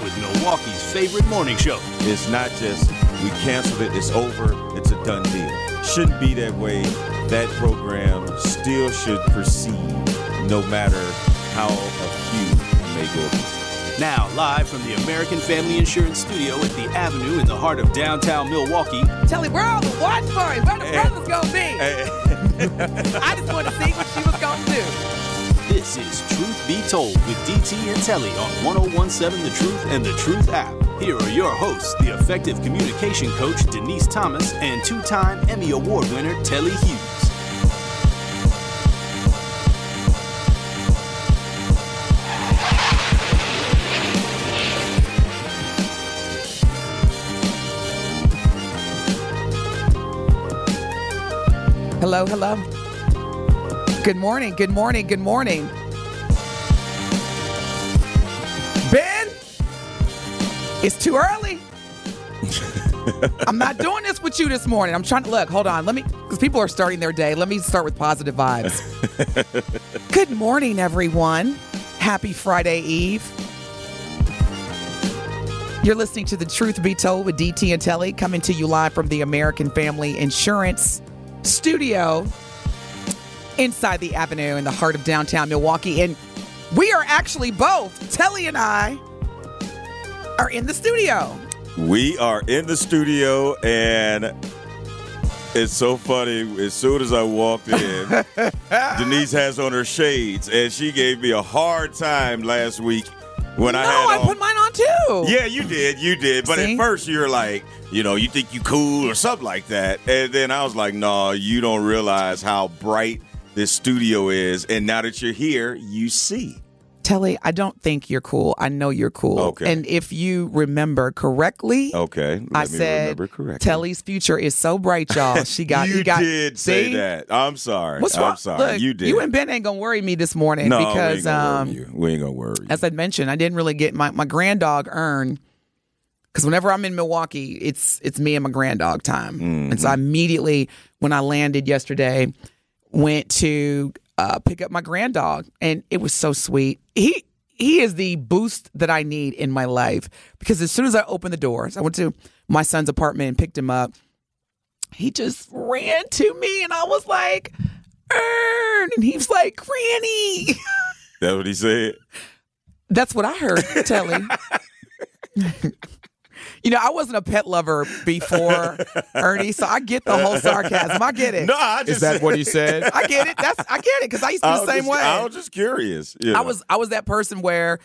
with Milwaukee's favorite morning show. It's not just we canceled it, it's over, it's a done deal. Shouldn't be that way. That program still should proceed no matter how a few may go it. Now, live from the American Family Insurance Studio at the Avenue in the heart of downtown Milwaukee, Tell him where all the watch parties, where the eh. brothers gonna be. Hey. Eh. I just want to see what she was gonna do. This is Truth Be Told with DT and Telly on 1017 The Truth and The Truth app. Here are your hosts, the effective communication coach Denise Thomas and two time Emmy Award winner Telly Hughes. Hello, hello. Good morning, good morning, good morning. Ben, it's too early. I'm not doing this with you this morning. I'm trying to look. Hold on. Let me, because people are starting their day. Let me start with positive vibes. good morning, everyone. Happy Friday Eve. You're listening to The Truth Be Told with DT and Telly, coming to you live from the American Family Insurance Studio inside the Avenue in the heart of downtown Milwaukee. And we are actually both, Telly and I, are in the studio. We are in the studio and it's so funny. As soon as I walked in, Denise has on her shades and she gave me a hard time last week when I no, had I put mine on too. Yeah, you did. You did. But See? at first, you're like, you know, you think you cool or something like that. And then I was like, no, you don't realize how bright this studio is. And now that you're here, you see. Telly, I don't think you're cool. I know you're cool. Okay. And if you remember correctly, Okay. Let I said. Telly's future is so bright, y'all. She got you got did say see? that. I'm sorry. What's wrong? I'm sorry. Look, you did. You and Ben ain't gonna worry me this morning no, because we ain't gonna um worry you. We ain't gonna worry you. as I mentioned, I didn't really get my my grand dog earn because whenever I'm in Milwaukee, it's it's me and my grand dog time, and so I Mm-hmm. immediately when I landed yesterday went to uh, pick up my grand dog, and it was so sweet. He he is the boost that I need in my life because as soon as I opened the doors, I went to my son's apartment and picked him up. He just ran to me, and I was like, "Earn," and he was like, "Granny." That's what he said. That's what I heard, Telly. you know, I wasn't a pet lover before Ernie, so I get the whole sarcasm. I get it. No, I just Is that what he said? I get it. That's I get it because I used to be the was same just, way. I was just curious. you I was I was that person where,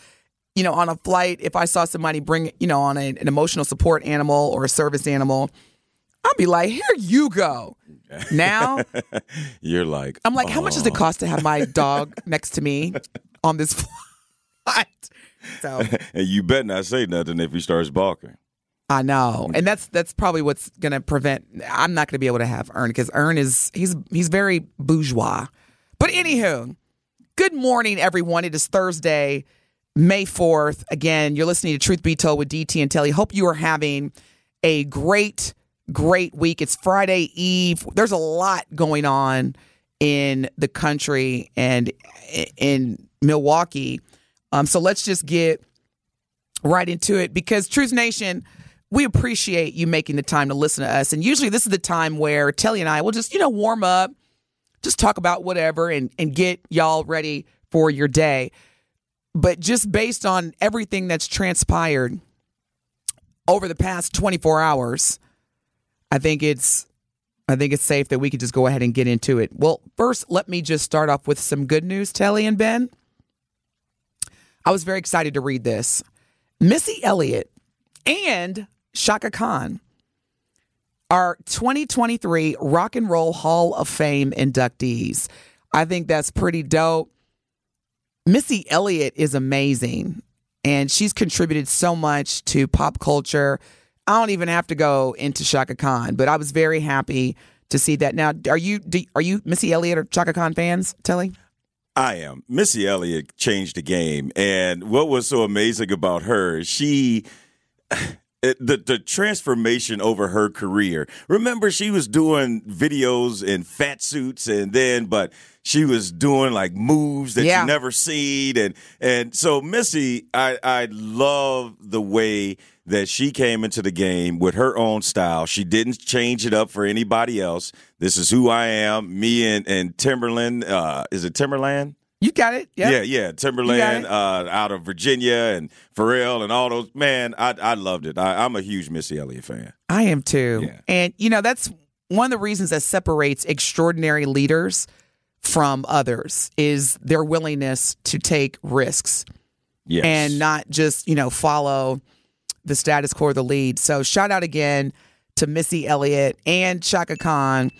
you know, on a flight, if I saw somebody bring, you know, on a, an emotional support animal or a service animal, I'd be like, "Here you go." Now You're like, I'm like, "How much does it cost to have my dog next to me on this flight?" So and you better not say nothing if he starts barking. I know, and that's that's probably what's going to prevent. I'm not going to be able to have Ern because Ern is he's he's very bourgeois. But anywho, good morning, everyone. It is Thursday, May fourth. Again, you're listening to Truth Be Told with DT and Telly. Hope you are having a great great week. It's Friday Eve. There's a lot going on in the country and in Milwaukee. Um, so let's just get right into it because Truth Nation, we appreciate you making the time to listen to us. And usually this is the time where Telly and I will just, you know, warm up, just talk about whatever and, and get y'all ready for your day. But just based on everything that's transpired over the past 24 hours, I think it's I think it's safe that we could just go ahead and get into it. Well, first, let me just start off with some good news, Telly and Ben. I was very excited to read this. Missy Elliott and Chaka Khan are 2023 Rock and Roll Hall of Fame inductees. I think that's pretty dope. Missy Elliott is amazing. and she's contributed so much to pop culture. I don't even have to go into Chaka Khan, but I was very happy to see that. Now, are you do, are you Missy Elliott or Chaka Khan fans, Telly? I am. Missy Elliott changed the game, and what was so amazing about her, she. It, the the transformation over her career. Remember, she was doing videos in fat suits, and then but she was doing like moves that Yeah. you never seen, and and so Missy, I I love the way that she came into the game with her own style. She didn't change it up for anybody else. This is who I am. Me and and Timbaland. Uh, is it Timbaland? You got it. Yep. Yeah, yeah. Timbaland it. uh, out of Virginia and Pharrell and all those. Man, I I loved it. I, I'm a huge Missy Elliott fan. I am too. Yeah. And you know, that's one of the reasons that separates extraordinary leaders from others is their willingness to take risks Yes. and not just, you know, follow the status quo or the lead. So shout out again to Missy Elliott and Chaka Khan.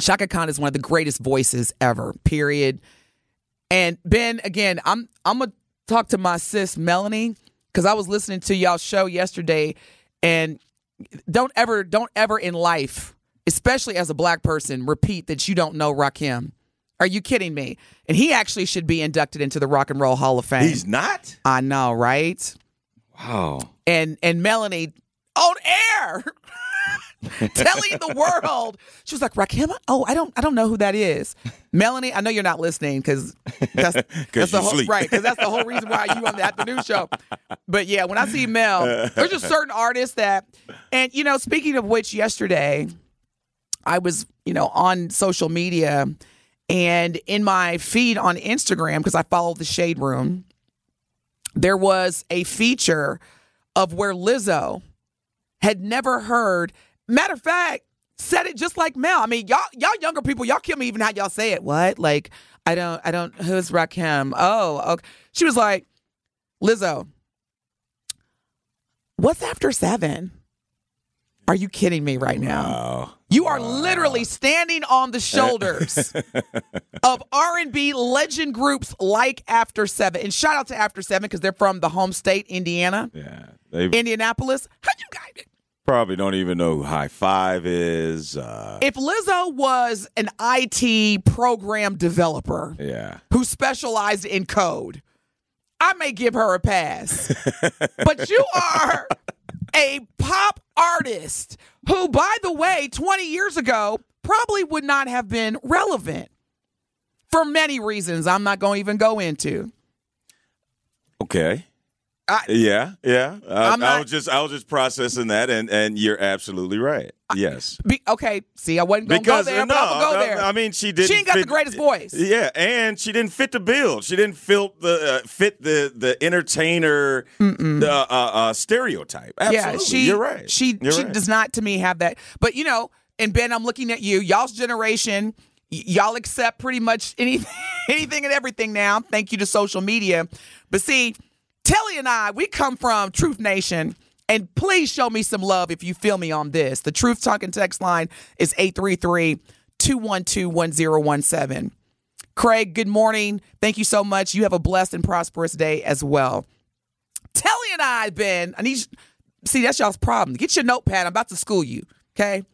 Chaka Khan is one of the greatest voices ever, period. And Ben, again, I'm I'm gonna talk to my sis Melanie because I was listening to y'all show yesterday, and don't ever, don't ever in life, especially as a black person, repeat that you don't know Rakim. Are you kidding me? And he actually should be inducted into the Rock and Roll Hall of Fame. he's not. I know, right? Wow. And and Melanie on air telling the world. She was like, Rakim? Oh, I don't I don't know who that is. Melanie, I know you're not listening because that's, that's the whole sleep. right, because that's the whole reason why you on the afternoon show. But yeah, when I see Mel, there's just certain artists that and you know, speaking of which yesterday I was, you know, on social media and in my feed on Instagram, because I follow the Shade Room, there was a feature of where Lizzo had never heard. Matter of fact, said it just like Mel. I mean, y'all, y'all younger people, y'all kill me even how y'all say it. What? Like, I don't, I don't. Who's Rakim? Oh, okay. She was like, Lizzo, what's after seven? Are you kidding me right now? Wow. You are literally standing on the shoulders of R&B legend groups like After Seven. And shout out to After Seven because they're from the home state, Indiana, Yeah. They Indianapolis. How you guys? probably don't even know who Hi-Five is. Uh, If Lizzo was an IT program developer yeah. who specialized in code, I may give her a pass. but you are a pop artist who, by the way, 20 years ago probably would not have been relevant for many reasons I'm not going to even go into. Okay. I- yeah, yeah. Uh, I'm I was just I was just processing that, and and you're absolutely right. Yes. Be, okay, see, I wasn't going to go there, no, but I'm going to go I- there. I mean, she didn't. She ain't got the greatest voice. Yeah, and she didn't fit the bill. She didn't fit the uh, fit the the entertainer the, uh, uh, stereotype. Absolutely, Yeah, she. you're right. She You're she right. does not to me have that. But you know, and Ben, I'm looking at you. Y'all's generation. y- Y'all accept pretty much anything, anything and everything now. Thank you to social media. But see, Telly and I, we come from Truth Nation. And please show me some love if you feel me on this. The Truth Talking text line is 833 212 1017. Craig, good morning. Thank you so much. You have a blessed and prosperous day as well. Telly and I, Ben, I need you, see that's y'all's problem. Get your notepad. I'm about to school you. Okay.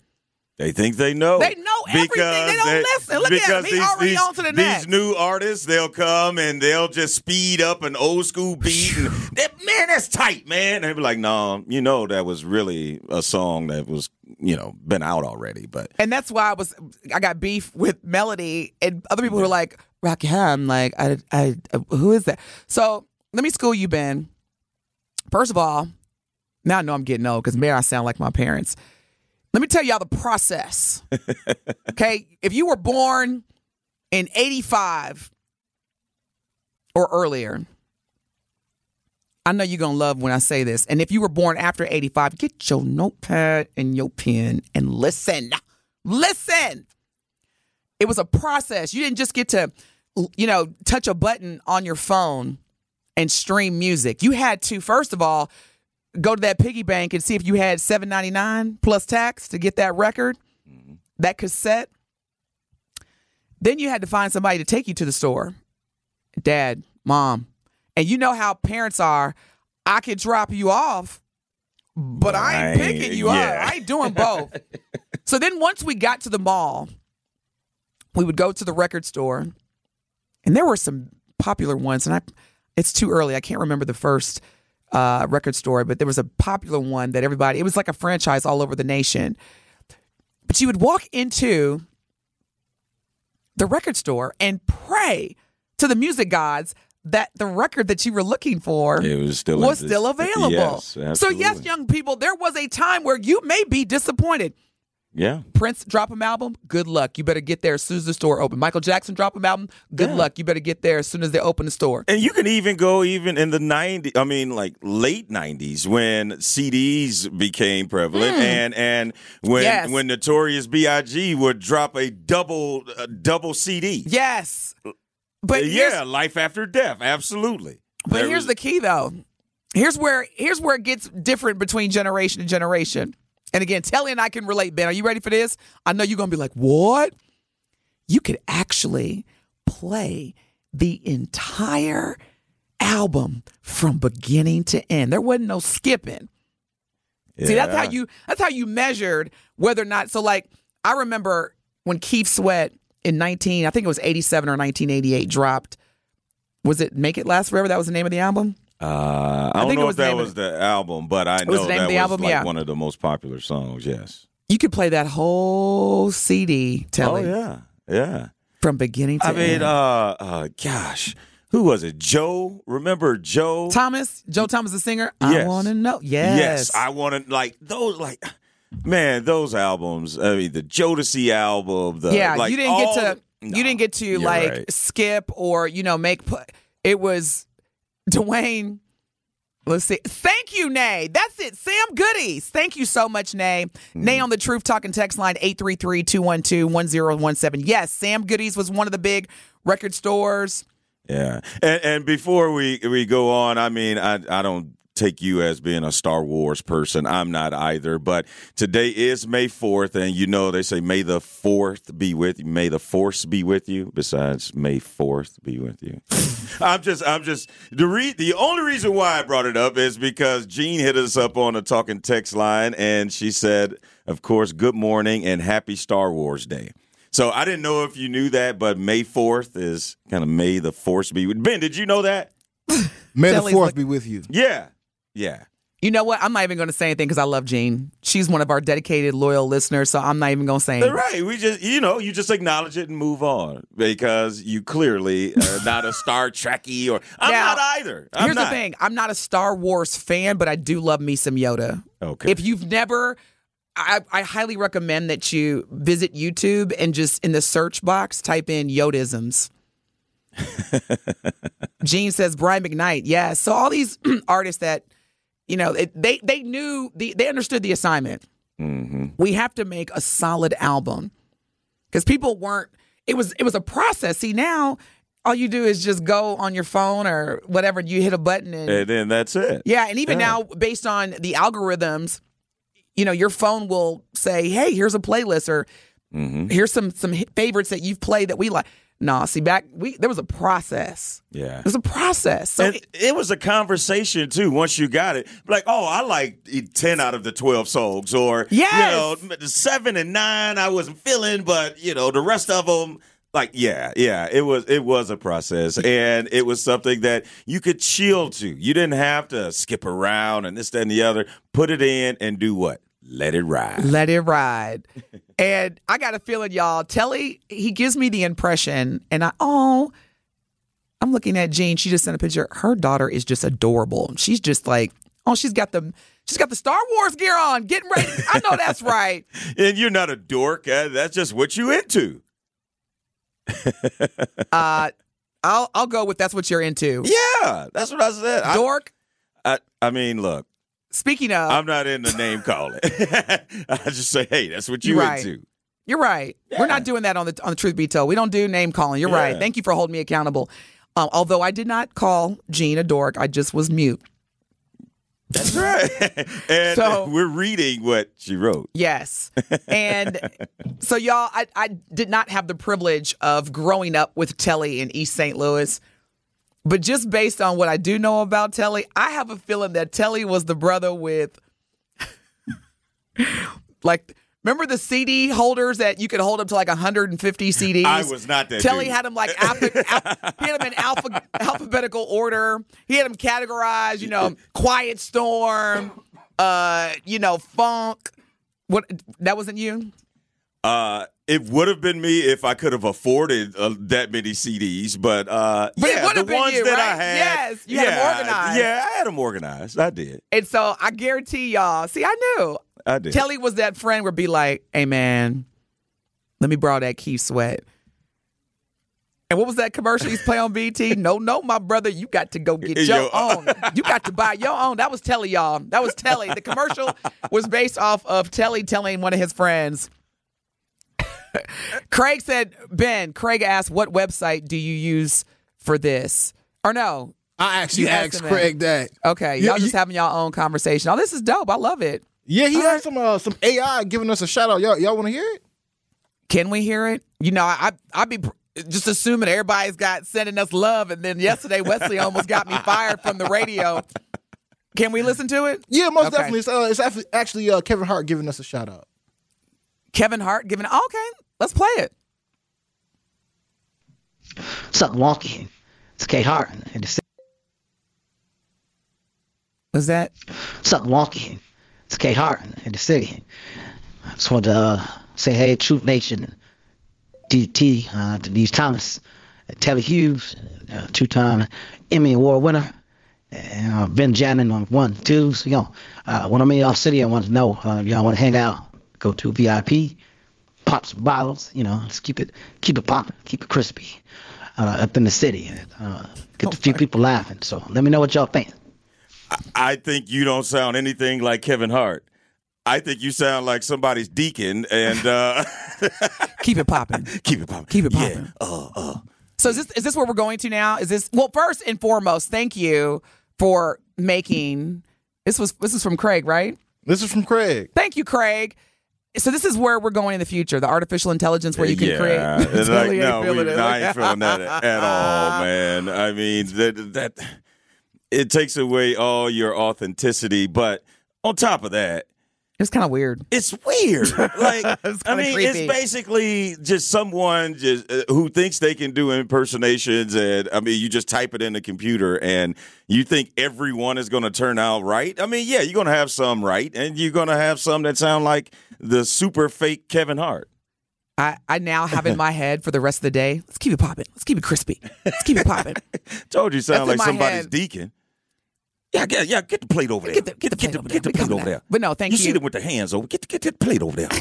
They think they know. They know everything. They don't listen. Look at him. He these, already these, on to the these next. new artists, they'll come and they'll just speed up an old school beat. and that, man, that's tight, man. They'll be like, no, you know, that was really a song that was, you know, been out already. But And that's why I was I got beef with Melody and other people who are like, Rakim, like I I uh, who is that? So let me school you, Ben. First of all, now I know I'm getting old because man, I sound like my parents. Let me tell y'all the process. okay. If you were born in 85 or earlier, I know you're going to love when I say this. And if you were born after 85, get your notepad and your pen and listen. Listen. It was a process. You didn't just get to, you know, touch a button on your phone and stream music. You had to, first of all, go to that piggy bank and see if you had 7.99 plus tax to get that record, that cassette. Then you had to find somebody to take you to the store. Dad, mom. And you know how parents are. I could drop you off, but I ain't picking you yeah. up. I ain't doing both. so then once we got to the mall, we would go to the record store, and there were some popular ones. And I, it's too early. I can't remember the first uh, record store, but there was a popular one that everybody. It was like a franchise all over the nation. But you would walk into the record store and pray to the music gods that the record that you were looking for It was still was still available. Yes, so yes, young people, there was a time where you may be disappointed. Yeah. Prince drop an album, good luck. You better get there as soon as the store open. Michael Jackson drop an album, good Yeah. luck. You better get there as soon as they open the store. And you can even go even in the 90s, I mean like late 90s when CDs became prevalent hmm. and and when. Yes. when Notorious BIG would drop a double a double CD. Yes. But yeah, Life After Death, absolutely. But There here's was- the key though. Here's where here's where it gets different between generation and generation. And again, Telly and I can relate, Ben. Are you ready for this? I know you're gonna be like, what? You could actually play the entire album from beginning to end. There wasn't no skipping. See, that's how you that's how you measured whether or not. So, like, I remember when Keith Sweat in nineteen, I think it was eighty seven or nineteen eighty eight, dropped. Was it "Make It Last Forever"? That was the name of the album. Uh, I, I don't think it know was if that of was the album, but I know was that was album? like Yeah. one of the most popular songs. Yes. You could play that whole CD, Telly, Oh yeah, yeah. from beginning to I mean, uh, uh, gosh, who was it? Joe. Remember Joe? Thomas, Joe Thomas, the singer. Yes. I want to know. Yes, Yes, I want to like those. Like, man, those albums. I mean, the Jodeci album. The yeah, like, you didn't get to No, you didn't get to like right. skip or you know make. It was Dwayne. Let's see. Thank you, Nay. That's it. Sam Goodies. Thank you so much, Nay. Mm-hmm. Nay on the Truth Talking text line 833-212-1017. Yes, Sam Goodies was one of the big record stores. Yeah, and and before we we go on, I mean, I I don't take you as being a Star Wars person. I'm not either. But today is May fourth, and you know they say May the fourth be with you. May the force be with you. Besides, May fourth be with you. I'm just I'm just the re- the only reason why I brought it up is because Jean hit us up on a talking text line, and she said, of course, good morning and happy Star Wars Day. So I didn't know if you knew that, but May 4th is kind of May the Force be with Ben. Did you know that? May the fourth like- be with you. Yeah. Yeah. You know what? I'm not even going to say anything because I love Jean. She's one of our dedicated, loyal listeners, so I'm not even going to say anything. right. We just, you know, you just acknowledge it and move on because you clearly uh, are not a Star Trekkie or I'm Now, not either. I'm Here's not. the thing: I'm not a Star Wars fan, but I do love me some Yoda. Okay. If you've never, I, I highly recommend that you visit YouTube and just in the search box type in Yodisms. Jean says Brian McKnight. Yeah. So all these artists that, you know, it, they they knew the they understood the assignment. Mm-hmm. We have to make a solid album because people weren't. It was it was a process. See now. All you do is just go on your phone or whatever. You hit a button and and then that's it. yeah, and even Yeah. now, based on the algorithms, you know, your phone will say, "Hey, here's a playlist," or Mm-hmm. "Here's some some favorites that you've played that we like." No, see, back we there was a process. Yeah. It was a process. So and it was a conversation too. Once you got it, like, oh, I like ten out of the twelve songs, or Yes. you know, the seven and nine I wasn't feeling, but you know, the rest of them, like, yeah, yeah, it was it was a process, and it was something that you could chill to. You didn't have to skip around and this, that, and the other. Put it in and do what? Let it ride. let it ride. and I got a feeling, y'all. Telly, he gives me the impression, and I oh, I'm looking at Jean. She just sent a picture. Her daughter is just adorable. She's just like, oh, she's got the she's got the Star Wars gear on, getting ready. I know that's right. And you're not a dork. Uh, that's just what you into. Uh, I'll I'll go with that's what you're into. Yeah, that's what I said. I- Dork. I, I mean, look. Speaking of, I'm not in the name calling. I just say, hey, that's what you You're right. into. you're right. We're not doing that on the on the Truth Be Told. We don't do name calling. You're right. Thank you for holding me accountable. Um, although I did not call Jean a dork, I just was mute. That's right. and So- we're reading what she wrote. Yes. And so, y'all, I, I did not have the privilege of growing up with Telly in East St. Louis. But just based on what I do know about Telly, I have a feeling that Telly was the brother with, like, remember the CD holders that you could hold up to like 150 CDs? I was not that Telly dude. had them like alpha, al- he had them in alpha, alphabetical order. He had them categorized, you know, Quiet Storm, uh, you know, funk. What that wasn't you? Uh, it would have been me if I could have afforded uh, that many CDs, but uh, But it yeah, would the have been ones you, that I had, Yes, you had 'em yeah, organized. Yeah, I had them organized. I did. And so I guarantee y'all. See, I knew. I did. Telly was that friend would be like, "Hey man, let me borrow that Keith Sweat." And what was that commercial he's play on BT? No, no, my brother, you got to go get your Yo. own. You got to buy your own. That was Telly, y'all. That was Telly. The commercial was based off of Telly telling one of his friends. Craig said, Ben, Craig asked, what website do you use for this? Or no. I actually You asked asked Craig that. Okay, Yeah, y'all just you- having y'all own conversation. Oh, this is dope. I love it. Yeah, he All had right. some uh, some AI giving us a shout out. Y'all, y'all want to hear it? Can we hear it? You know, I I be just assuming everybody's got sending us love, and then yesterday Wesley almost got me fired from the radio. Can we listen to it? Yeah, most Okay. definitely. It's, uh, it's actually, actually uh, Kevin Hart giving us a shout out. Kevin Hart giving. Okay, let's play it. something wonky. It's K Hart and the city. Was that something wonky. It's K Hart in the city. I just want to uh, say hey, Truth Nation, DT, uh, Denise Thomas, uh, Telly Hughes, uh, two-time Emmy Award winner, and uh, Ben Jannon on one, two. So, you know, uh, when I'm in y'all city, I want to know uh, y'all want to hang out, go to VIP, pop some bottles, you know, just keep it keep it popping, keep it crispy uh, up in the city. Uh, get a few people laughing. So let me know what y'all think. I think you don't sound anything like Kevin Hart. I think you sound like somebody's deacon, and uh, keep it popping? keep it popping. Keep it Yeah. popping. Uh, uh. So is this is this where we're going to now? Is this well? First and foremost, thank you for making this was this is from Craig, right? This is from Craig. Thank you, Craig. So this is where we're going in the future, the artificial intelligence where you can yeah, create. it's like, Totally ain't no, we, it. no, I ain't feeling that at all, man. I mean, that that it takes away all your authenticity. But on top of that, It's kind of weird. it's weird. Like, It's I mean, creepy. it's basically just someone just uh, who thinks they can do impersonations, and I mean, you just type it in the computer, and you think everyone is going to turn out right. I mean, yeah, you're going to have some right, and you're going to have some that sound like the super fake Kevin Hart. I, I now have in my head for the rest of the day. Let's keep it popping. Let's keep it crispy. Let's keep it popping. Told you, sound That's like somebody's head. deacon. Yeah, yeah, yeah. Get the plate over there. Get the- get the plate get over get there. the plate over there. But no, thank you you. see them with the hands over. Get the, get the plate over there.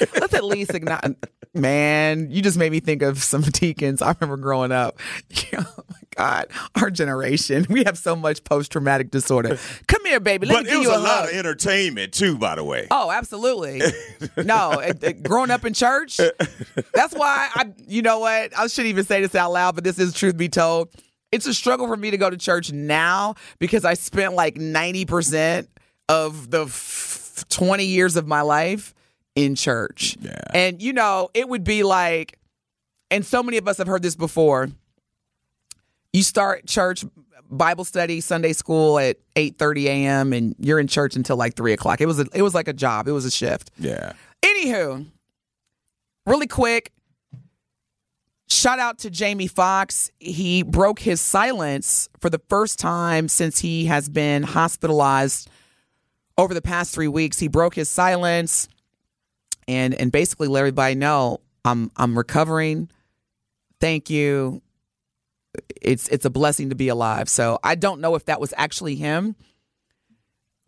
Let's at least acknowledge. Man, you just made me think of some deacons. I remember growing up. oh my God, our generation. We have so much post traumatic disorder. Come here, baby. Let but me it give was you a a, lot hug. of entertainment too, by the way. Oh, absolutely. No, it, it- growing up in church, that's why I, you know what? I shouldn't even say this out loud, but this is truth be told. It's a struggle for me to go to church now because I spent like 90% of the f- 20 years of my life in church. Yeah. And, you know, it would be like, and so many of us have heard this before. You start church Bible study, Sunday school at 8:30 a.m. and you're in church until like three o'clock. It was a, it was like a job. It was a shift. Yeah. Anywho, really quick, shout out to Jamie Foxx. He broke his silence for the first time since he has been hospitalized over the past three weeks. He broke his silence and and basically let everybody know I'm I'm recovering. Thank you. It's it's a blessing to be alive. So I don't know if that was actually him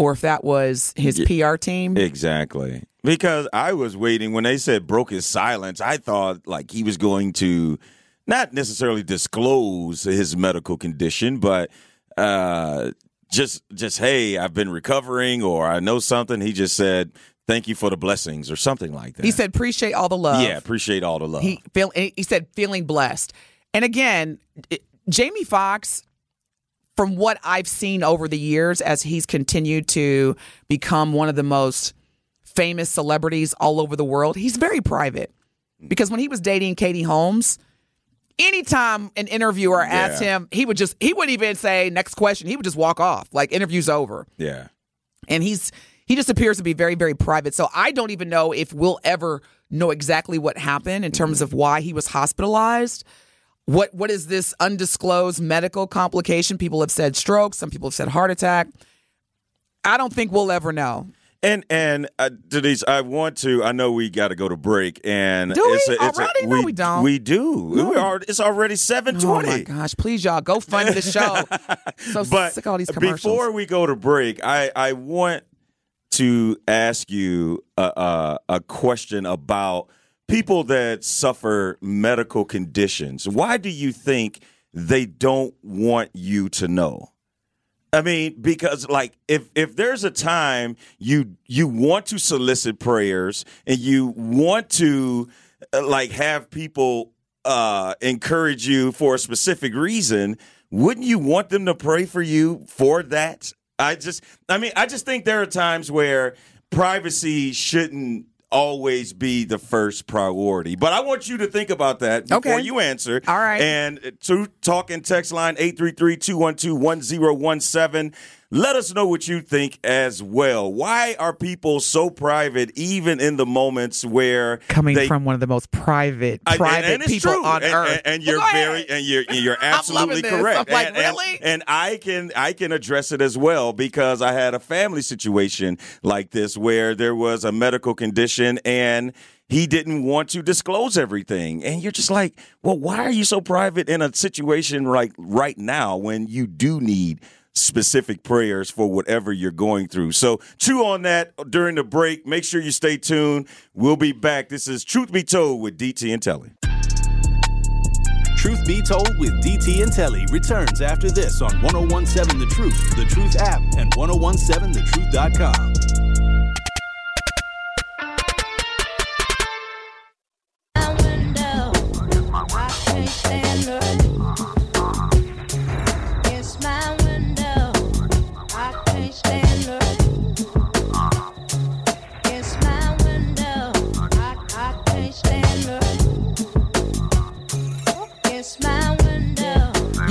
or if that was his PR team. Exactly. Because I was waiting when they said broke his silence, I thought like he was going to not necessarily disclose his medical condition, but uh just just hey, I've been recovering or I know something. He just said thank you for the blessings or something like that. He said, "Appreciate all the love." Yeah, appreciate all the love. he feel. He said, "Feeling blessed." And again, it- Jamie Foxx, from what I've seen over the years, as he's continued to become one of the most famous celebrities all over the world, he's very private. Because when he was dating Katie Holmes, anytime an interviewer asked Yeah. him, he would just he wouldn't even say next question. He would just walk off. Like interview's over. Yeah. and he's he just appears to be very very private so i don't even know if we'll ever know exactly what happened in terms of why he was hospitalized what what is this undisclosed medical complication? People have said stroke. Some people have said heart attack. I don't think we'll ever know. And and uh, Denise, I want to. I know we got to go to break, and Do we? it's a, it's a- already? No, we don't. We do. We are, it's already seven oh my gosh. Please y'all go fund the show. So but sick all these commercials. before we go to break, I I want to ask you a, a, a question about people that suffer medical conditions. Why do you think they don't want you to know? I mean, because like if if there's a time you you want to solicit prayers and you want to uh, like have people uh encourage you for a specific reason, wouldn't you want them to pray for you for that? I just I mean, I just think there are times where privacy shouldn't always be the first priority. But I want you to think about that before Okay. you answer. All right. And to talk and text line 833-212-1017. Let us know what you think as well. Why are people so private even in the moments where coming they from one of the most private I- and- private and it's people true. on and, earth and, and you're go very and you're you're absolutely correct. I'm like, and, and- really? and I can I can address it as well because I had a family situation like this where there was a medical condition and he didn't want to disclose everything. And you're just like, well, why are you so private in a situation like right now when you do need specific prayers for whatever you're going through. So chew on that during the break. Make sure you stay tuned. We'll be back. This is Truth Be Told with DT and Telly. Truth Be Told with DT and Telly returns after this on 1017 The Truth, The Truth app, and 1017thetruth.com.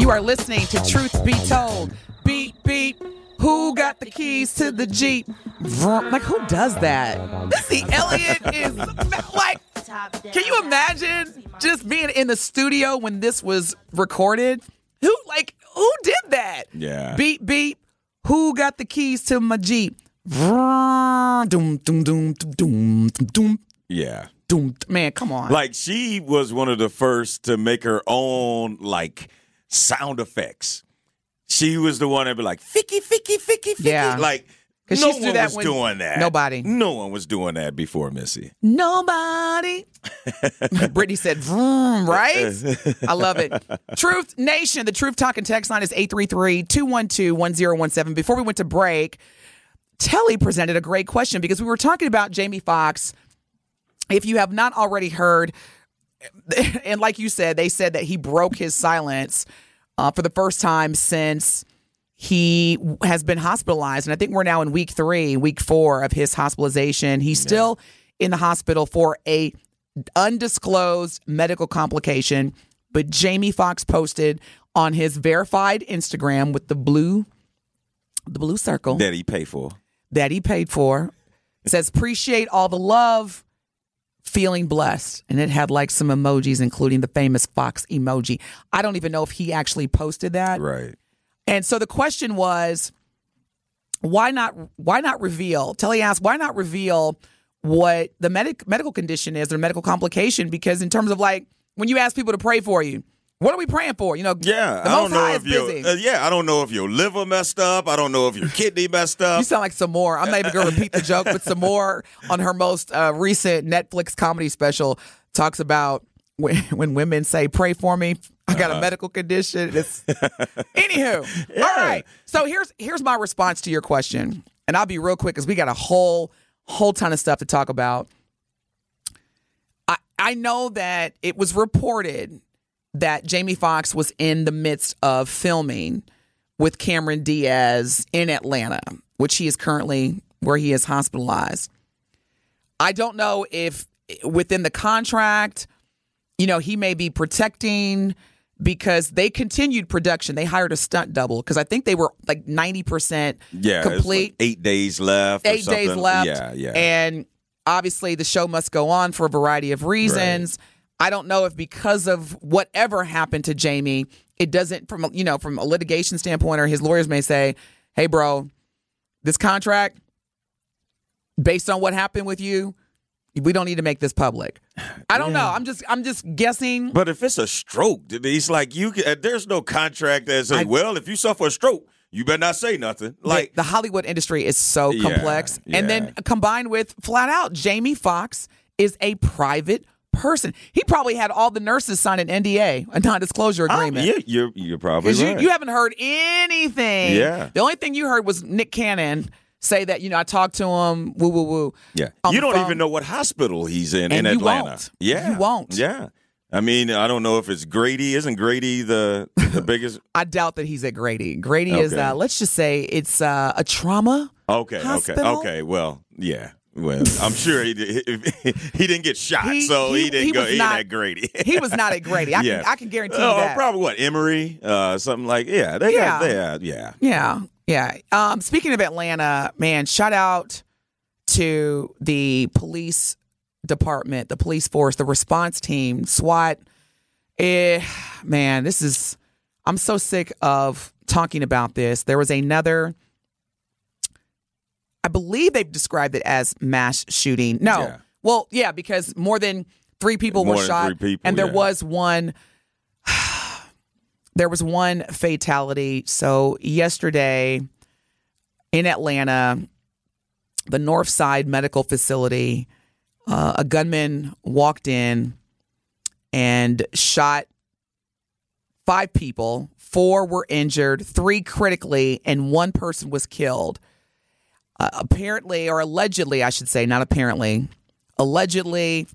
You are listening to Truth Be Told. Beep, beep. Who got the keys to the Jeep? Vroom. Like, who does that? Missy Elliott is like, can you imagine just being in the studio when this was recorded? Who, like, who did that? Yeah. Beep, beep. Who got the keys to my Jeep? Vroom. Doom, doom, doom, doom, doom, doom, Yeah. doom. Man, come on. Like she was one of the first to make her own like sound effects. She was the one that be like ficky ficky ficky ficky. Yeah. Like no one was when- doing that. Nobody. No one was doing that before Missy. Nobody. Brittany said, vroom, right? I love it. Truth Nation, the Truth Talking text line is 833 212 1017. Before we went to break, Telly presented a great question because we were talking about Jamie Foxx. If you have not already heard, and like you said, they said that he broke his silence uh, for the first time since he has been hospitalized. And I think we're now in week three, week four of his hospitalization. He's still in the hospital for a undisclosed medical complication. But Jamie Foxx posted on his verified Instagram with the blue, the blue circle That he pay for. that he paid for. It says, appreciate all the love, feeling blessed. And it had like some emojis, including the famous Fox emoji. I don't even know if he actually posted that. Right. And so the question was, why not why not reveal? Telly asked, why not reveal what the medic, medical condition is or medical complication? Because in terms of like when you ask people to pray for you, what are we praying for? You know, Yeah. the I don't know is if your busy. uh, yeah, I don't know if your liver messed up. I don't know if your kidney messed up. You sound like Sommore. I'm not even going to repeat the joke, but Sommore on her most uh, recent Netflix comedy special talks about when, when women say, "Pray for me." I got Uh-huh. a medical condition. It's anywho. All right. So here's here's my response to your question, and I'll be real quick because we got a whole whole ton of stuff to talk about. I I know that it was reported that Jamie Foxx was in the midst of filming with Cameron Diaz in Atlanta, which he is currently where he is hospitalized. I don't know if within the contract you know, he may be protecting because they continued production. They hired a stunt double because I think they were like 90% Yeah, it's like complete. eight days left. or eight days left. Yeah, yeah. And obviously, the show must go on for a variety of reasons. I don't know if because of whatever happened to Jamie, it doesn't from you know from a litigation standpoint, or his lawyers may say, "Hey, bro, this contract, based on what happened with you." We don't need to make this public. I don't know. I'm just I'm just guessing. But if it's a stroke, it's like you. Can, uh, there's no contract that says, I- "Well, if you suffer a stroke, you better not say nothing." Like, the, the Hollywood industry is so Yeah, complex. And then combined with flat out, Jamie Foxx is a private person. He probably had all the nurses sign an NDA, a non disclosure um, agreement. yeah, you're you're probably right. you, you haven't heard anything. Yeah. The only thing you heard was Nick Cannon say that, you know, I talked to him, woo, woo, woo. yeah, you don't phone. even know what hospital he's in And in Atlanta. won't. Yeah, You won't. Yeah, I mean, I don't know if it's Grady. Isn't Grady the the biggest? I doubt that he's at Grady. Grady is, uh, let's just say it's uh, a trauma. Okay, Hospital? okay, okay. Well, yeah. Well, I'm sure he did, he didn't get shot, He- so he, he- didn't he go. He not- at Grady. He was not at Grady. I, Yeah. can, I can guarantee Oh, that. probably what Emory, uh, something like yeah. They Yeah. got yeah, yeah. Yeah, yeah. Um, speaking of Atlanta, man, shout out to the police department, the police force, the response team, SWAT. Eh, man, this is. I'm so sick of talking about this. There was another. I believe they've described it as mass shooting. No, Yeah. well, yeah, because more than three people More were than shot, three people, and there yeah. was one there was one fatality. So yesterday in Atlanta, the Northside Medical Facility, uh, a gunman walked in and shot five people. Four were injured, three critically, and one person was killed. Uh, apparently, or allegedly, I should say, not apparently, allegedly,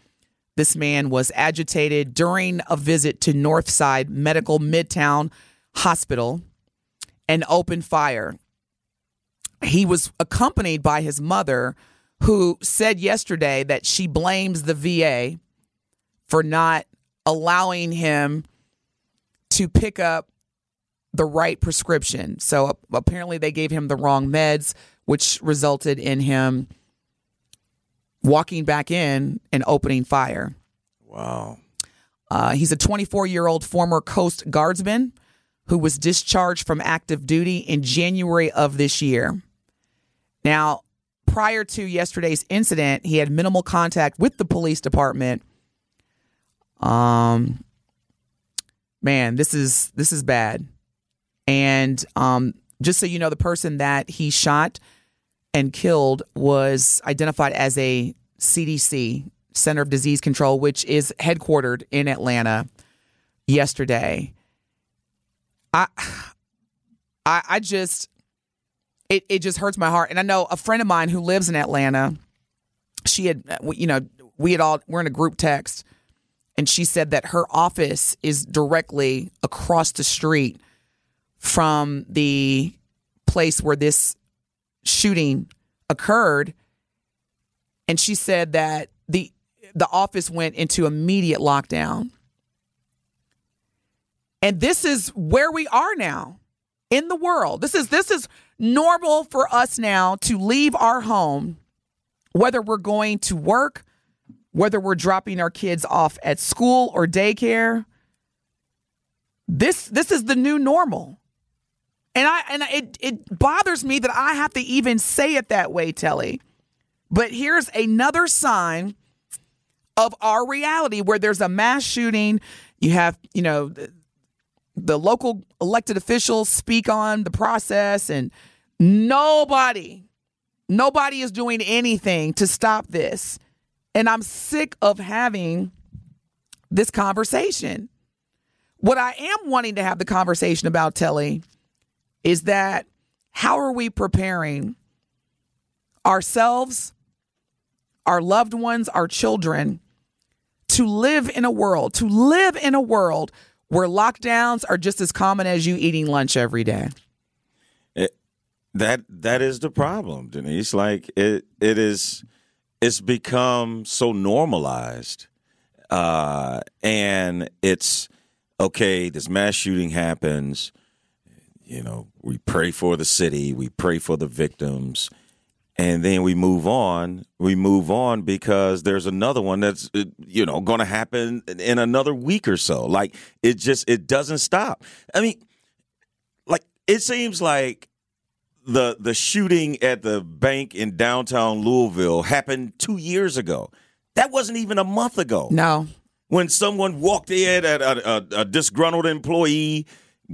this man was agitated during a visit to Northside Medical Midtown Hospital and opened fire. He was accompanied by his mother, who said yesterday that she blames the VA for not allowing him to pick up the right prescription. So apparently, they gave him the wrong meds, which resulted in him walking back in and opening fire. Wow. Uh, he's a 24 year old former Coast Guardsman who was discharged from active duty in January of this year. Now, prior to yesterday's incident, he had minimal contact with the police department. Um, man, this is this is bad. And um, just so you know, the person that he shot and killed was identified as a CDC Center of Disease Control, which is headquartered in Atlanta. Yesterday, I, I, I just, it it just hurts my heart. And I know a friend of mine who lives in Atlanta. She had, you know, we had all we're in a group text, and she said that her office is directly across the street from the place where this shooting occurred. And she said that the the office went into immediate lockdown. And this is where we are now in the world. This is this is normal for us now to leave our home whether we're going to work whether we're dropping our kids off at school or daycare. This this is the new normal and I and it it bothers me that I have to even say it that way, Telly. But here's another sign of our reality where there's a mass shooting. You have, you know, the, the local elected officials speak on the process, and nobody, nobody is doing anything to stop this. And I'm sick of having this conversation. What I am wanting to have the conversation about, Telly, is that how are we preparing ourselves, our loved ones, our children to live in a world, to live in a world where lockdowns are just as common as you eating lunch every day? That that is the problem, Denise. Like it it is it's become so normalized. uh, and it's okay. This mass shooting happens. You know, we pray for the city, we pray for the victims, and then we move on. We move on because there's another one that's uh, you know going to happen in another week or so. Like it just it doesn't stop. I mean, like it seems like the the shooting at the bank in downtown Louisville happened two years ago. That wasn't even a month ago. No. When someone walked in at a, a, a disgruntled employee,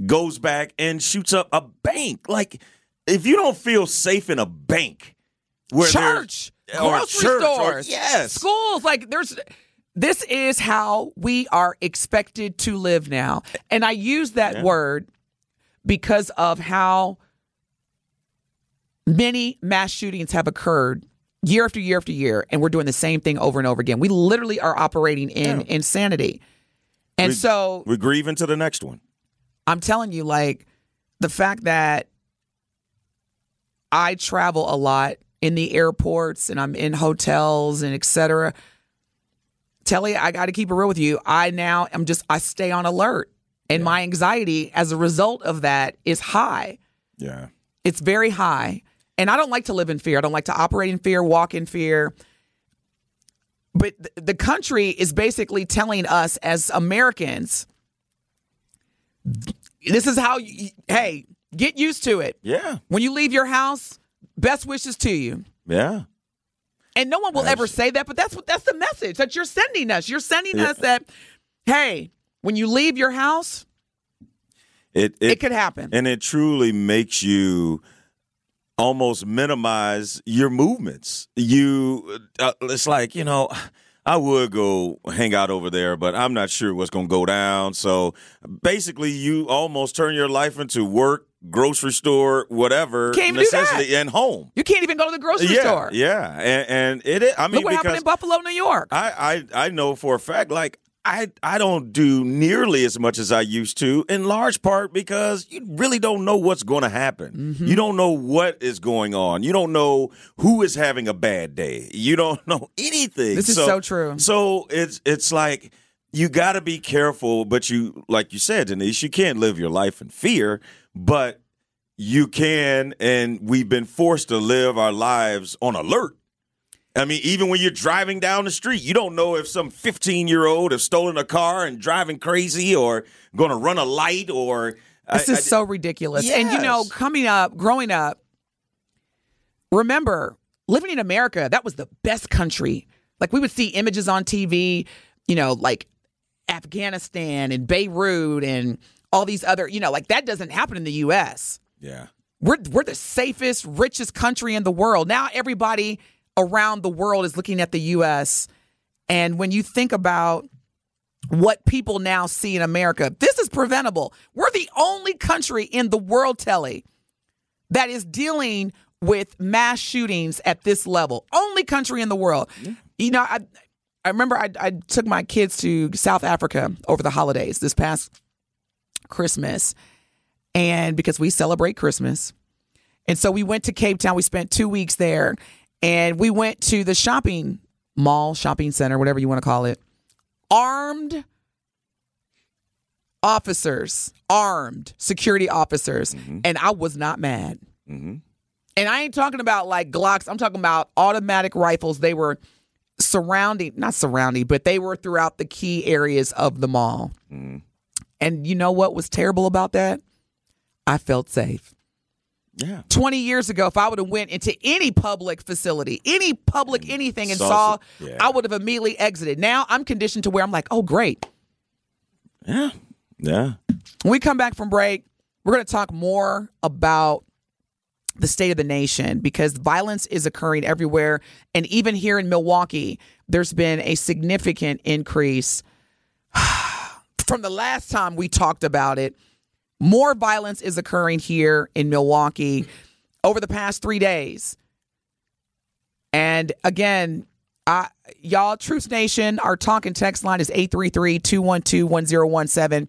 goes back and shoots up a bank. Like, if you don't feel safe in a bank, where Church, grocery church, or- stores, yes, schools. Like there's, this is how we are expected to live now, and I use that Yeah. word because of how many mass shootings have occurred year after year after year, and we're doing the same thing over and over again. We literally are operating in Yeah. insanity, and We- so we're grieving to the next one. I'm telling you, like the fact that I travel a lot in the airports and I'm in hotels and et cetera. Telly, I got to keep it real with you. I now am just, I stay on alert. And my anxiety as a result of that is high. Yeah, It's very high. And I don't like to live in fear. I don't like to operate in fear, walk in fear. But th- the country is basically telling us as Americans, this is how you, hey, get used to it. yeah, When you leave your house, best wishes to you. yeah. And no one will ever say that, but that's what that's the message that you're sending us. You're sending Yeah. us that, hey, when you leave your house, It it, could happen. and it truly makes you almost minimize your movements. You, uh, it's like you know, I would go hang out over there, but I'm not sure what's going to go down. So basically, you almost turn your life into work, grocery store, whatever Can't even do that. necessity, and home. you can't even go to the grocery yeah, store. yeah, and, and it. is- I mean, Look what happened in Buffalo, New York. I, I I know for a fact, like I I don't do nearly as much as I used to, in large part because you really don't know what's going to happen. Mm-hmm. You don't know what is going on. You don't know who is having a bad day. You don't know anything. This is so true. So it's it's like you got to be careful, but you like you said, Denise, you can't live your life in fear, but you can, and we've been forced to live our lives on alert. I mean, even when you're driving down the street, you don't know if some 15 year old has stolen a car and driving crazy or going to run a light or. This I- is I- so ridiculous. And you know, coming up, growing up, remember living in America, that was the best country. Like we would see images on TV, you know, like Afghanistan and Beirut and all these other, you know, like that doesn't happen in the US. Yeah. We're we're the safest, richest country in the world. Now everybody around the world is looking at the US. And when you think about what people now see in America, this is preventable. We're the only country in the world, Telly, that is dealing with mass shootings at this level. Only country in the world. You know, I I remember I, I took my kids to South Africa over the holidays this past Christmas, and because we celebrate Christmas, and so we went to Cape Town. We spent two weeks there, and we went to the shopping mall, shopping center, whatever you want to call it. Armed officers, armed security officers, mm-hmm. and I was not mad. Mm-hmm. And I ain't talking about like Glocks. I'm talking about automatic rifles. They were surrounding, not surrounding, but they were throughout the key areas of the mall. Mm-hmm. And you know what was terrible about that? I felt safe. Yeah. 20 years ago, if I would have went into any public facility, any public anything and saw saw, yeah. I would have immediately exited. Now I'm conditioned to where I'm like, oh, great. Yeah. Yeah. When we come back from break, we're going to talk more about the state of the nation because violence is occurring everywhere. And even here in Milwaukee, there's been a significant increase from the last time we talked about it. More violence is occurring here in Milwaukee over the past three days. And again, I, y'all, Truth Nation, our talk and text line is 833 212 1017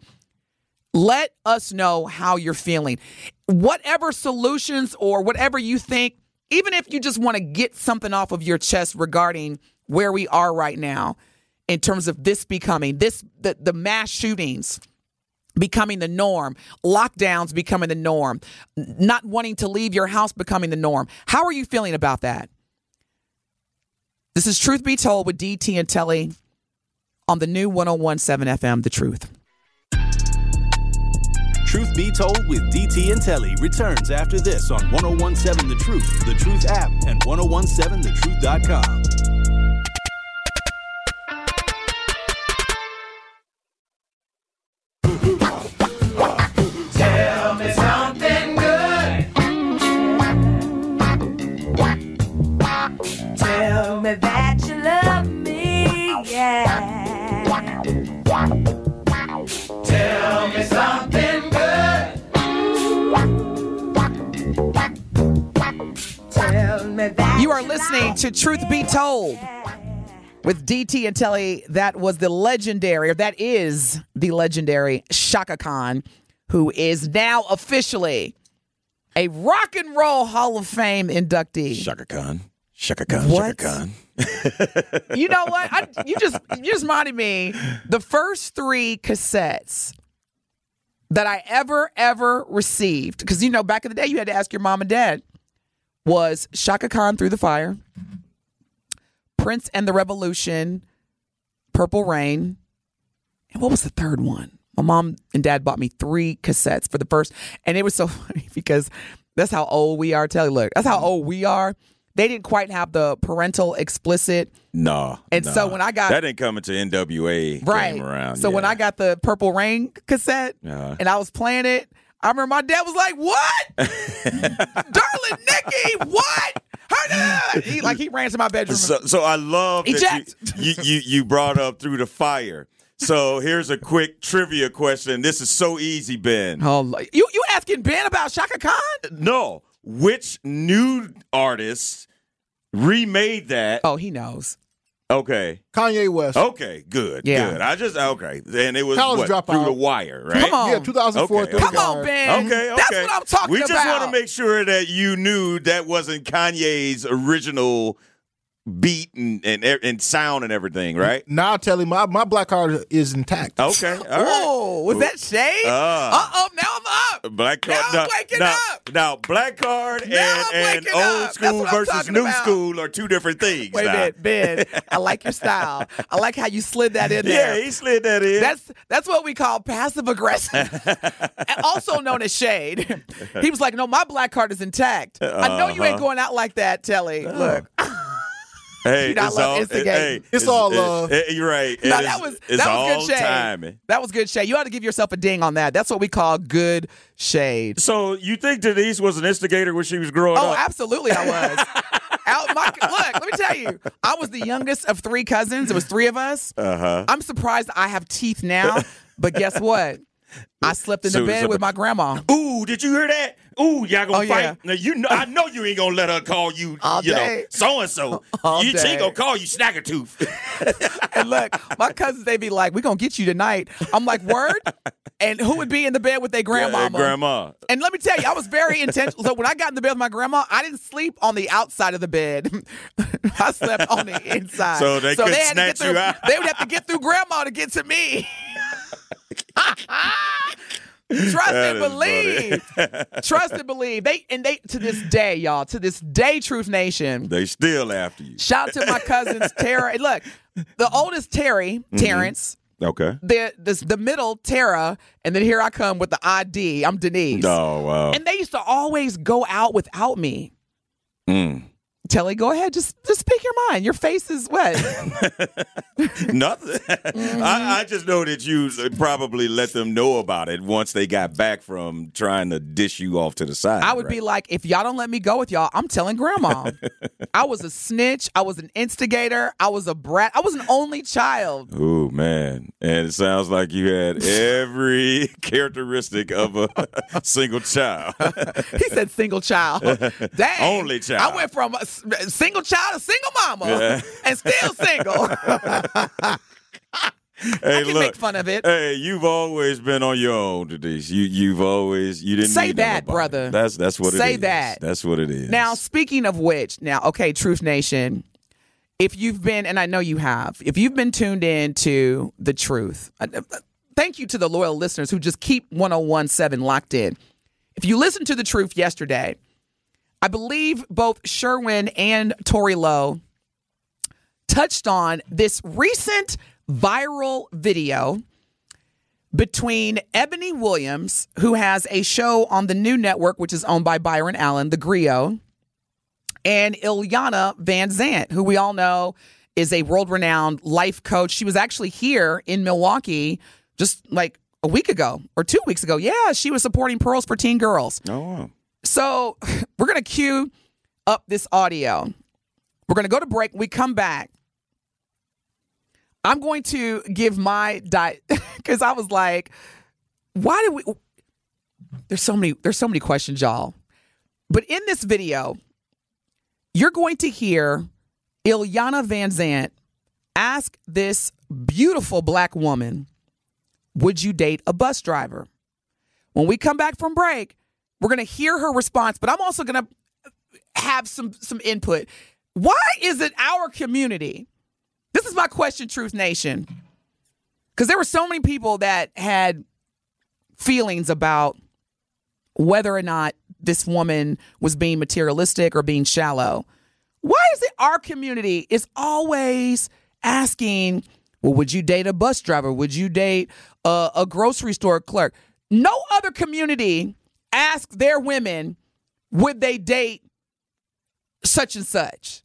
let us know how you're feeling. Whatever solutions or whatever you think, even if you just want to get something off of your chest regarding where we are right now in terms of this becoming this the, the mass shootings becoming the norm, lockdowns becoming the norm, not wanting to leave your house becoming the norm. How are you feeling about that? This is Truth Be Told with DT and Telly on the new 1017 FM, The Truth. Truth Be Told with DT and Telly returns after this on 1017 The Truth, The Truth app, and 1017thetruth.com. You are listening to Truth Be Told with DT and Telly. That was the legendary, or that is the legendary Shaka Khan, who is now officially a Rock and Roll Hall of Fame inductee. Shaka Khan. Shaka Khan. What? Shaka Khan. you know what? I, you just you just reminded me the first three cassettes that I ever ever received because you know back in the day you had to ask your mom and dad was Shaka Khan through the fire, Prince and the Revolution, Purple Rain, and what was the third one? My mom and dad bought me three cassettes for the first, and it was so funny because that's how old we are. Tell you, look, that's how old we are. They didn't quite have the parental explicit No. And so when I got- that didn't come into NWA right. came around. so when. I got the Purple Rain cassette Uh-huh. and I was playing it, I remember my dad was like, "What, darling Nikki? What?" He like he ran to my bedroom. So, so I love that you, you, you, you brought up through the fire. So here's a quick trivia question. This is so easy, Ben. oh, you you asking Ben about Shaka Khan? No, which new artist remade that? Oh, he knows. Okay, Kanye West. okay, good, Yeah. good. I just okay, and it was College what, dropout. through the wire, right? Come on. Yeah, 2004. Okay, through Come the on, wire. Ben. Okay, okay. That's what I'm talking we about. just want to make sure that you knew that wasn't Kanye's original beat and and, and sound and everything, right? Now tell him my, my black card is intact. Okay, all right. Oh, was that shade? Uh oh, now I'm up. Black card. Now I'm waking now, up. now, black card Now and, and old up. School versus new about. school are two different things. Wait a minute, Ben. I like your style. I like how you slid that in there. Yeah, he slid that in. That's that's what we call passive aggressive, also known as shade. He was like, "No, my black card is intact. I know you ain't Uh-huh. going out like that, Telly. Look, hey, you it's love all, instigating. hey, It's all love. it- you're right. no, It that was it's that all was good shade. timing. That was good shade. You ought to give yourself a ding on that. That's what we call good shade. So you think Denise was an instigator when she was growing Oh, up? Oh, absolutely, I was. Out my, look, let me tell you, I was the youngest of three cousins. It was three of us. Uh huh. I'm surprised I have teeth now, but guess what? I slept in the So- bed with my grandma. Ooh, did you hear that? Ooh, y'all gonna Oh, fight? yeah. Now you know, I know you ain't gonna let her call you, All you know, so and so. She ain't gonna call you Snaggertooth. And look, my cousins, they be like, "We gonna get you tonight." I'm like, "Word." And who would be in the bed with their grandma? grandma. And let me tell you, I was very intentional. So when I got in the bed with my grandma, I didn't sleep on the outside of the bed. I slept on the inside. So they couldn't had to get snatch you through- out? They would have to get through grandma to get to me. Trust and believe. Trust and believe. They and they to this day, y'all, to this day, Truth Nation. They still after you. Shout out to my cousins, Tara. And Look, the oldest Terry, Mm-hmm. Terrence. Okay. The this the middle Tara, and then here I come with the ID. I'm Denise. Oh wow. And they used to always go out without me. Mm. Telly, go ahead. Just just speak your mind. Your face is wet. Nothing. Mm-hmm. I, I just know that you probably let them know about it once they got back from trying to dish you off to the side. I would be like, if y'all don't let me go with y'all, I'm telling grandma. I was a snitch. I was an instigator. I was a brat. I was an only child. Ooh man, and it sounds like you had every characteristic of a single child. He said single child. Dang. Only child. I went from a single child a single mama Yeah. and still single. hey, I can make fun of it. Hey, you've always been on your own, Denise. You you've always you didn't Say need that, nobody. brother. That's that's what it is. Say that. That's what it is. Now, speaking of which, now, okay, Truth Nation, if you've been, and I know you have, if you've been tuned in to the truth, uh, uh, thank you to the loyal listeners who just keep 1017 locked in. If you listened to the truth yesterday, I believe both Sherwin and Tori Lowe touched on this recent viral video between Ebony Williams, who has a show on the new network, which is owned by Byron Allen, The Grio, and Ilyana Van Zant, who we all know is a world renowned life coach. She was actually here in Milwaukee just like a week ago or two weeks ago. Yeah, she was supporting Pearls for Teen Girls. Oh, wow. So we're going to cue up this audio. We're going to go to break. We come back. I'm going to give my diet because I was like, why did we? There's so many. There's so many questions, y'all. But in this video, you're going to hear Ilyana Van Zant ask this beautiful black woman, "Would you date a bus driver?" When we come back from break, we're going to hear her response, but I'm also going to have some some input. Why is it our community? This is my question, Truth Nation. Because there were so many people that had feelings about whether or not this woman was being materialistic or being shallow. Why is it our community is always asking, well, would you date a bus driver? Would you date a, a grocery store clerk? No other community asks their women, would they date such and such?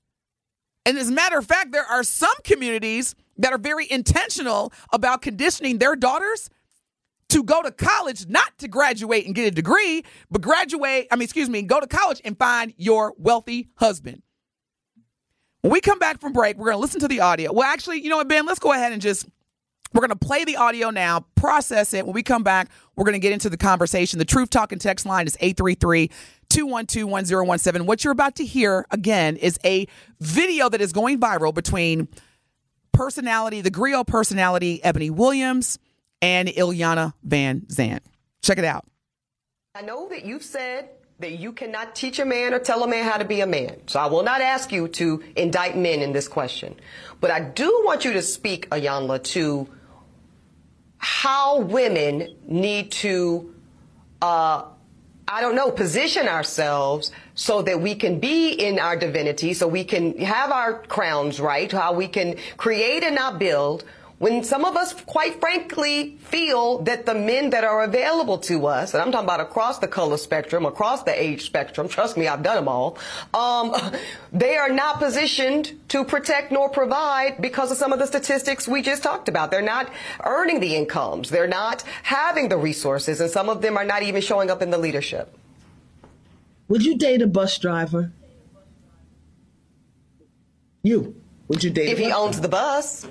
And as a matter of fact, there are some communities that are very intentional about conditioning their daughters to go to college, not to graduate and get a degree, but graduate, I mean, excuse me, go to college and find your wealthy husband. When we come back from break, we're going to listen to the audio. Well, actually, you know what, Ben, let's go ahead and just, we're going to play the audio now, process it. When we come back, we're going to get into the conversation. The Truth Talking text line is 833 212 1017. What you're about to hear, again, is a video that is going viral between personality, the griot personality, Ebony Williams, and Ilyana Van Zant. Check it out. I know that you've said that you cannot teach a man or tell a man how to be a man. So I will not ask you to indict men in this question. But I do want you to speak, Ayanla, to how women need to, uh, I don't know, position ourselves so that we can be in our divinity, so we can have our crowns right, how we can create and not build. When some of us, quite frankly, feel that the men that are available to us, and I'm talking about across the color spectrum, across the age spectrum, trust me, I've done them all, um, they are not positioned to protect nor provide because of some of the statistics we just talked about. They're not earning the incomes. They're not having the resources, and some of them are not even showing up in the leadership. Would you date a bus driver? You. Would you date If he owns the bus,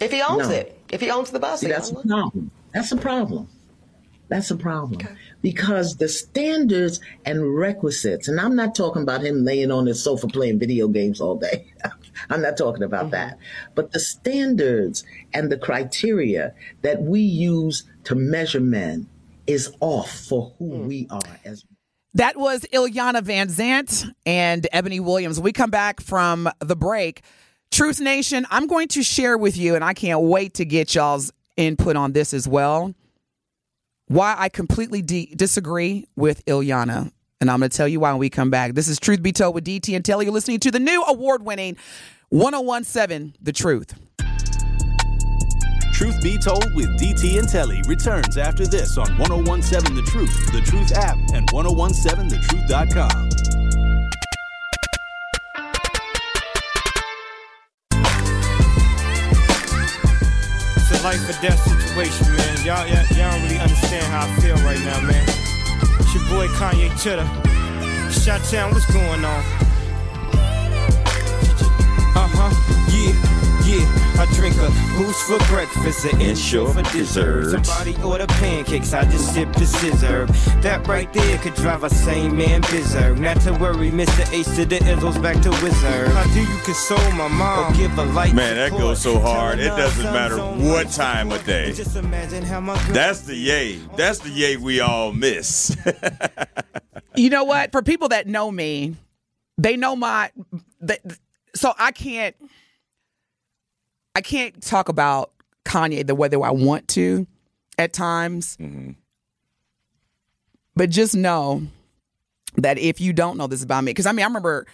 if he owns No. it, if he owns the bus, See, that's a Ayanla. problem. That's a problem. That's a problem. Because the standards and requisites, and I'm not talking about him laying on his sofa playing video games all day. I'm not talking about mm-hmm. that. But the standards and the criteria that we use to measure men is off for who mm. we are as That was Ilyana Van Zant and Ebony Williams. When we come back from the break, Truth Nation, I'm going to share with you, and I can't wait to get y'all's input on this as well, why I completely de- disagree with Ilyana. And I'm going to tell you why when we come back. This is Truth Be Told with DT and Telly. You're listening to the new award winning 1017 The Truth. Truth Be Told with DT and Telly returns after this on 1017 The Truth, The Truth app, and 1017thetruth.com. life or death situation, man. Y'all, y'all, y'all don't really understand how I feel right now, man. It's your boy Kanye Chitter. Shot Town, what's going on? Uh huh, yeah, yeah. I drink a boost for breakfast, an insure for dessert. Somebody order pancakes, I just sip the scissor. That right there could drive a sane man berserk. Not to worry, Mr. Ace to the Izzles back to Wizard. How do you console my mom? Or give a light Man, that goes so hard. It doesn't matter what time of day. Just imagine how my That's the yay. That's the yay we all miss. You know what? For people that know me, they know my. The, so I can't. I can't talk about Kanye the way that I want to at times. Mm-hmm. But just know that if you don't know this about me, because I mean, I remember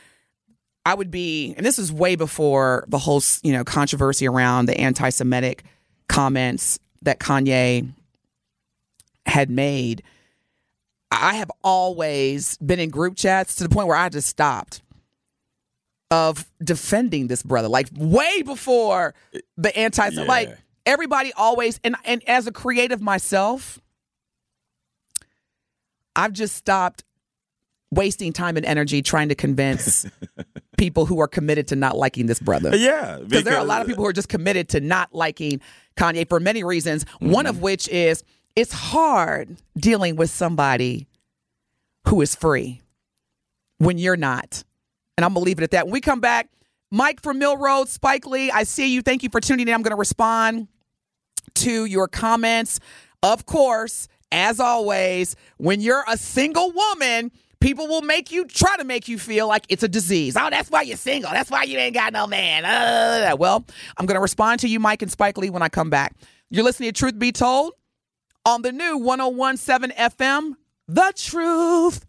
I would be, and this is way before the whole, you know, controversy around the anti-Semitic comments that Kanye had made. I have always been in group chats to the point where I just stopped of defending this brother, like way before the anti, Yeah. like everybody always, and and as a creative myself, I've just stopped wasting time and energy trying to convince people who are committed to not liking this brother. Yeah, Because there are a lot of people who are just committed to not liking Kanye for many reasons. One of mm-hmm. which is it's hard dealing with somebody who is free when you're not. And I'm going to leave it at that. When we come back, Mike from Mill Road, Spike Lee, I see you. Thank you for tuning in. I'm going to respond to your comments. Of course, as always, when you're a single woman, people will make you try to make you feel like it's a disease. Oh, that's why you're single. That's why you ain't got no man. Uh, well, I'm going to respond to you, Mike and Spike Lee, when I come back. You're listening to Truth Be Told on the new 1017 FM, The Truth.